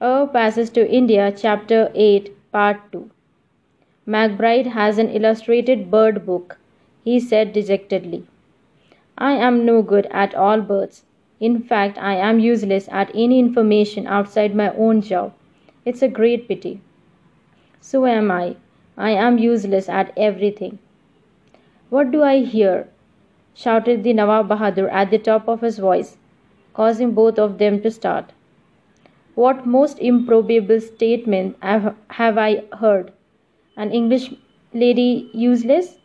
A Passage to India, Chapter 8, Part 2. McBryde has an illustrated bird book, he said dejectedly. I am no good at all birds. In fact, I am useless at any information outside my own job. It's a great pity. So am I. I am useless at everything. What do I hear? shouted the Nawab Bahadur at the top of his voice, causing both of them to start. What most improbable statement have have I heard? An English lady useless?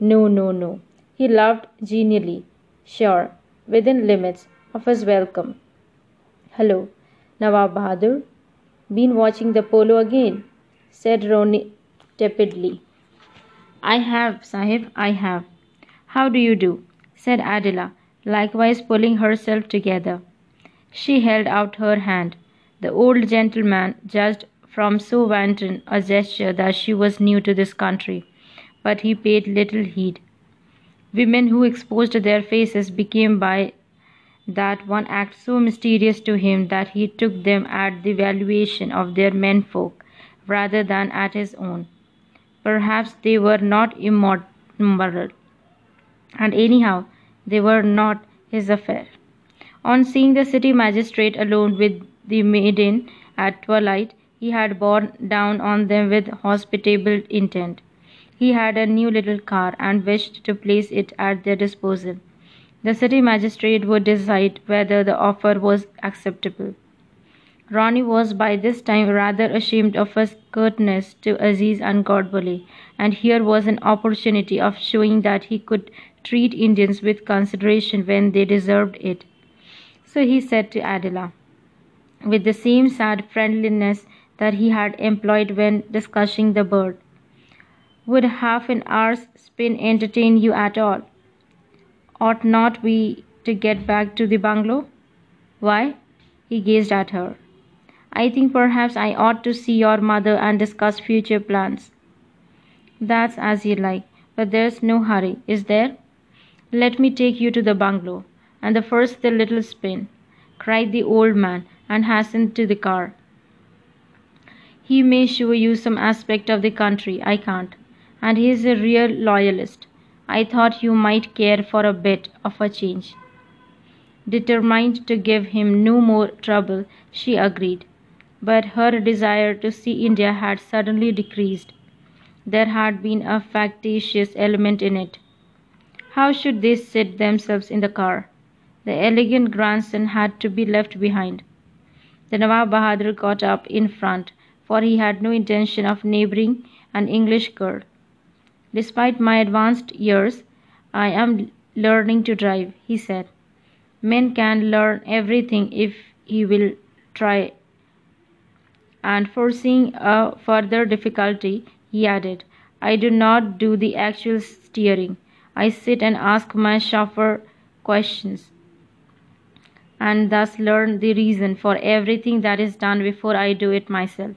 No, no, no. He laughed genially, sure, within limits of his welcome. Hello, Nawab Bahadur. Been watching the polo again? said Ronnie tepidly. I have, Sahib, I have. How do you do? said Adela, likewise pulling herself together. She held out her hand. The old gentleman judged from so wanton a gesture that she was new to this country, but he paid little heed. Women who exposed their faces became by that one act so mysterious to him that he took them at the valuation of their menfolk rather than at his own. Perhaps they were not immoral, and anyhow they were not his affair. On seeing the city magistrate alone with the maiden at twilight, he had borne down on them with hospitable intent. He had a new little car and wished to place it at their disposal. The city magistrate would decide whether the offer was acceptable. Ronnie was by this time rather ashamed of his curtness to Aziz and Godbole, and here was an opportunity of showing that he could treat Indians with consideration when they deserved it. So he said to Adela, with the same sad friendliness that he had employed when discussing the bird, Would half an hour's spin entertain you at all? Ought not we to get back to the bungalow? Why? He gazed at her. I think perhaps I ought to see your mother and discuss future plans. That's as you like, but there's no hurry, is there? Let me take you to the bungalow, and the first the little spin, cried the old man, and hastened to the car. He may show you some aspect of the country I can't, and he is a real loyalist. I thought you might care for a bit of a change. Determined to give him no more trouble, she agreed but her desire to see India had suddenly decreased. There had been a factitious element in it. How should they sit themselves in the car? The elegant grandson had to be left behind. The Nawab Bahadur got up in front, for he had no intention of neighbouring an English girl. Despite my advanced years, I am learning to drive, he said. Men can learn everything if he will try and foreseeing a further difficulty, he added, I do not do the actual steering. I sit and ask my chauffeur questions and thus learn the reason for everything that is done before I do it myself.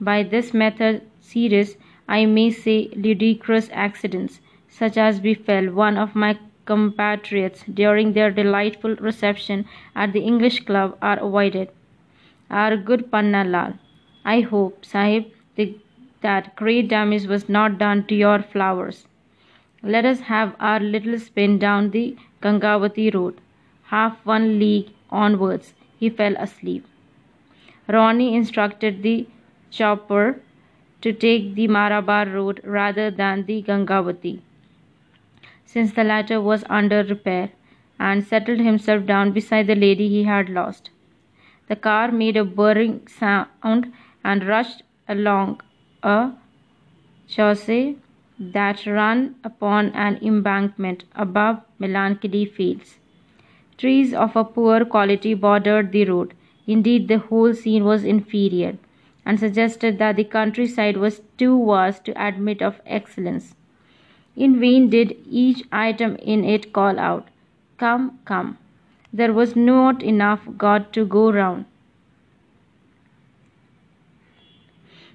By this method, serious, I may say ludicrous accidents, such as befell one of my compatriots during their delightful reception at the English Club, are avoided. Our good Panna Lal I hope, Sahib, that great damage was not done to your flowers. Let us have our little spin down the Gangavati road. Half one league onwards, he fell asleep. Ronnie instructed the chopper to take the Marabar road rather than the Gangavati, since the latter was under repair, and settled himself down beside the lady he had lost. The car made a burring sound and rushed along a chaussee that ran upon an embankment above melancholy fields. Trees of a poor quality bordered the road. Indeed, the whole scene was inferior, and suggested that the countryside was too vast to admit of excellence. In vain did each item in it call out, Come, come. There was not enough God to go round.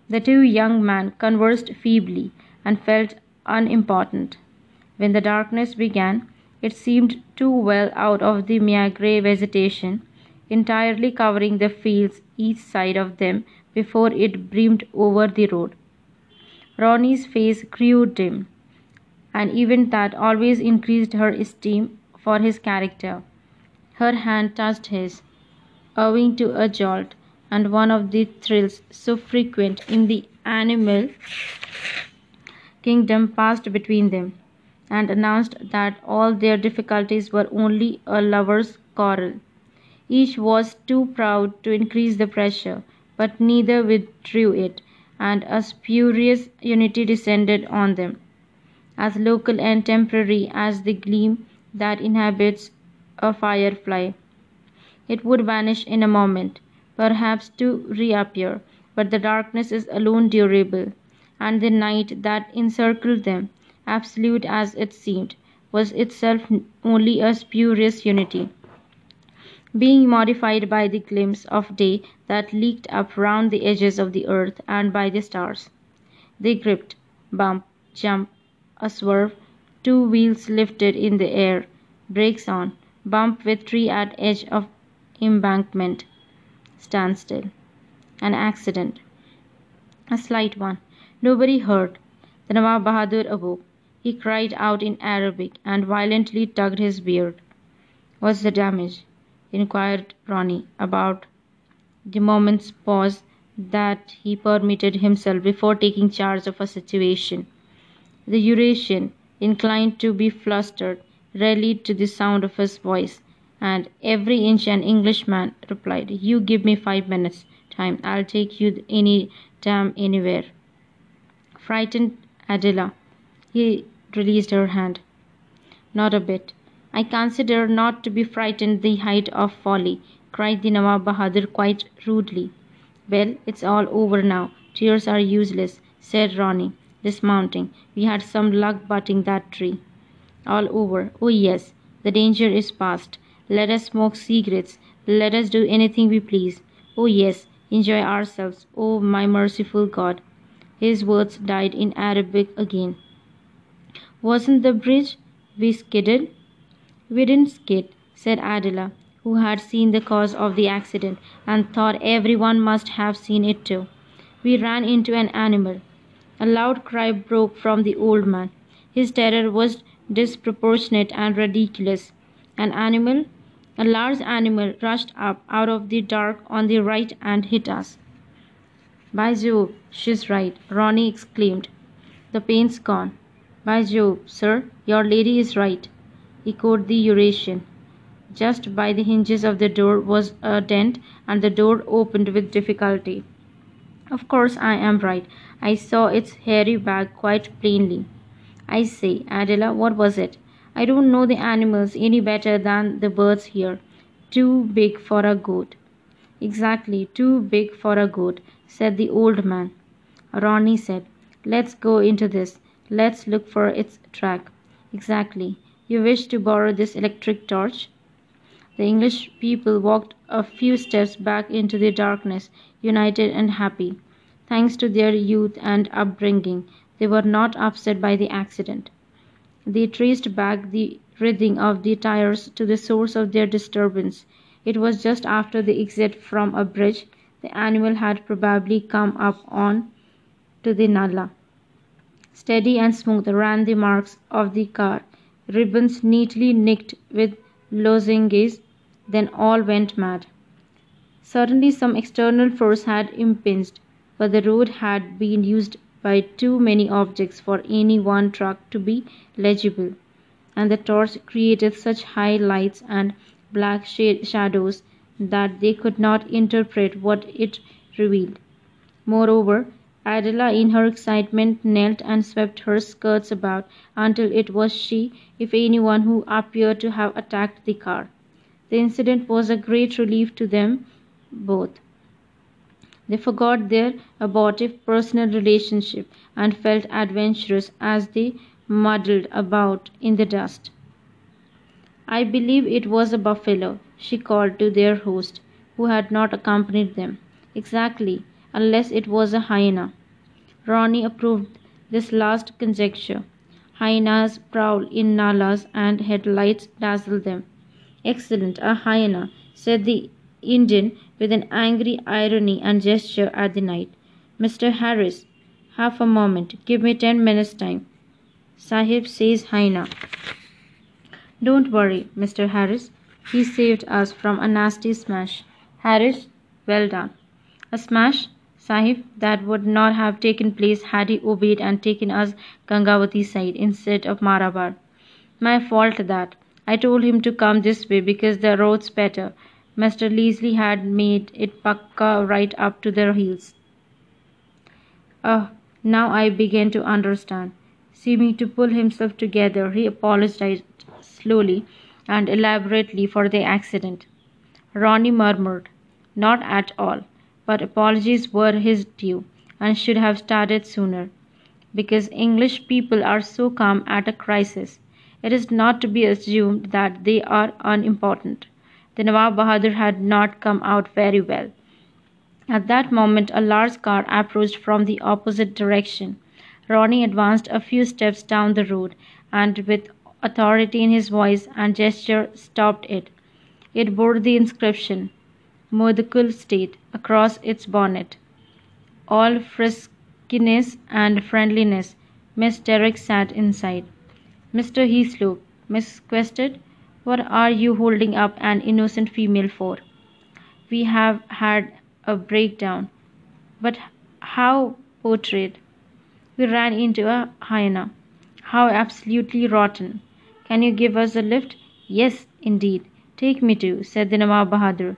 The two young men conversed feebly and felt unimportant. When the darkness began, it seemed too well out of the mere grey vegetation, entirely covering the fields each side of them before it brimmed over the road. Ronnie's face grew dim, and even that always increased her esteem for his character. Her hand touched his, owing to a jolt, and one of the thrills so frequent in the animal kingdom passed between them, and announced that all their difficulties were only a lover's quarrel. Each was too proud to increase the pressure, but neither withdrew it, and a spurious unity descended on them, as local and temporary as the gleam that inhabits a firefly. It would vanish in a moment, perhaps to reappear, but the darkness is alone durable, and the night that encircled them, absolute as it seemed, was itself only a spurious unity being modified by the glimpse of day that leaked up round the edges of the earth and by the stars. They gripped, bump, jump, a swerve, two wheels lifted in the air, brakes on, bump with tree at edge of embankment, standstill. An accident. A slight one. Nobody hurt. The Nawab Bahadur awoke. He cried out in Arabic and violently tugged his beard. What's the damage? inquired Ronnie, about the moment's pause that he permitted himself before taking charge of a situation. The Eurasian, inclined to be flustered, rallied to the sound of his voice, and every inch an Englishman replied, You give me five minutes time, I'll take you any damn anywhere. Frightened Adela, he released her hand. Not a bit. I consider not to be frightened the height of folly, cried the Nawab Bahadur quite rudely. Well, it's all over now. Tears are useless, said Ronnie, dismounting. We had some luck butting that tree. All over. Oh, yes, the danger is past. Let us smoke cigarettes. Let us do anything we please. Oh, yes, enjoy ourselves. Oh, my merciful God. His words died in Arabic again. Wasn't the bridge? We skidded. We didn't skid, said Adela, who had seen the cause of the accident and thought everyone must have seen it too. We ran into an animal. A loud cry broke from the old man. His terror was disproportionate and ridiculous. An animal, a large animal, rushed up out of the dark on the right and hit us. By Jove, she's right, Ronnie exclaimed. The pain's gone. By Jove, sir, your lady is right echoed the Eurasian. Just by the hinges of the door was a dent, and the door opened with difficulty. Of course I am right. I saw its hairy back quite plainly. I say, Adela, what was it? I don't know the animals any better than the birds here. Too big for a goat. Exactly, too big for a goat, said the old man. Ronnie said, Let's go into this. Let's look for its track. Exactly. You wish to borrow this electric torch? The English people walked a few steps back into the darkness, united and happy. Thanks to their youth and upbringing, they were not upset by the accident. They traced back the writhing of the tires to the source of their disturbance. It was just after the exit from a bridge. The animal had probably come up on to the nullah. Steady and smooth ran the marks of the car ribbons neatly nicked with lozenges, then all went mad. Certainly some external force had impinged, but the road had been used by too many objects for any one truck to be legible, and the torch created such high lights and black shadows that they could not interpret what it revealed. Moreover, Adela in her excitement knelt and swept her skirts about until it was she, if anyone, who appeared to have attacked the car. The incident was a great relief to them both. They forgot their abortive personal relationship and felt adventurous as they muddled about in the dust. I believe it was a buffalo, she called to their host, who had not accompanied them. Exactly unless it was a hyena. Ronnie approved this last conjecture. Hyenas prowl in nullahs and headlights dazzle them. Excellent, a hyena, said the Indian with an angry irony and gesture at the night. Mr. Harris, half a moment. Give me ten minutes' time. Sahib says hyena. Don't worry, Mr. Harris. He saved us from a nasty smash. Harris, well done. A smash, Sahib, that would not have taken place had he obeyed and taken us Gangavati side instead of Marabar. My fault that. I told him to come this way because the road's better. Mr. Leslie had made it pakka right up to their heels. Oh, now I began to understand. Seeming to pull himself together, he apologized slowly and elaborately for the accident. Ronnie murmured, Not at all, but apologies were his due and should have started sooner. Because English people are so calm at a crisis, it is not to be assumed that they are unimportant. The Nawab Bahadur had not come out very well. At that moment, a large car approached from the opposite direction. Ronnie advanced a few steps down the road and, with authority in his voice and gesture, stopped it. It bore the inscription, Mudkul State, across its bonnet. All friskiness and friendliness, Miss Derek sat inside. Mr. Heaslop, Miss Quested, what are you holding up an innocent female for? We have had a breakdown. But how portrayed? We ran into a hyena. How absolutely rotten. Can you give us a lift? Yes, indeed. Take me too, said the Nawab Bahadur.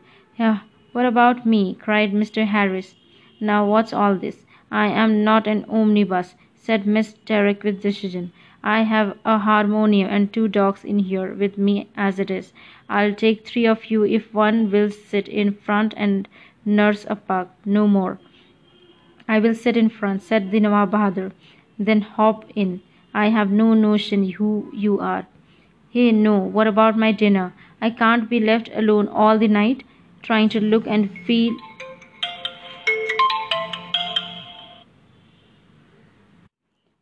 What about me? cried Mr. Harris. Now what's all this? I am not an omnibus, said Miss Derek with decision. I have a harmonium and two dogs in here with me as it is. I'll take three of you if one will sit in front and nurse a pug, no more. I will sit in front, said the Nawab Bahadur. Then hop in. I have no notion who you are. Hey, no, what about my dinner? I can't be left alone all the night, trying to look and feel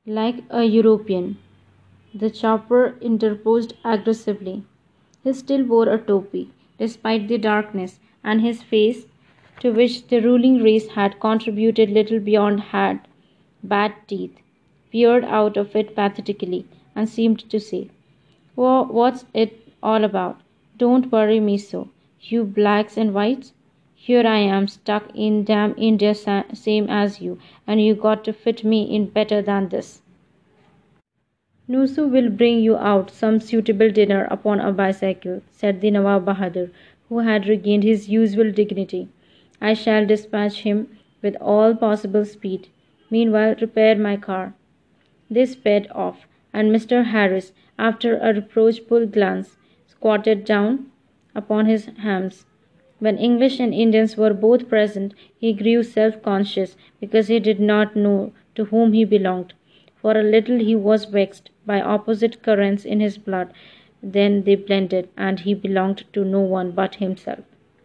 like a European. The chopper interposed aggressively. He still wore a topi, despite the darkness, and his face to which the ruling race had contributed little beyond had bad teeth, peered out of it pathetically, and seemed to say, well, What's it all about? Don't worry me so, you blacks and whites. Here I am stuck in damn India same as you, and you got to fit me in better than this. Nusu will bring you out some suitable dinner upon a bicycle, said the Nawab Bahadur, who had regained his usual dignity. I shall dispatch him with all possible speed. Meanwhile, repair my car. They sped off, and Mr. Harris, after a reproachful glance, squatted down upon his hams. When English and Indians were both present, he grew self conscious because he did not know to whom he belonged. For a little he was vexed by opposite currents in his blood. Then they blended, and he belonged to no one but himself.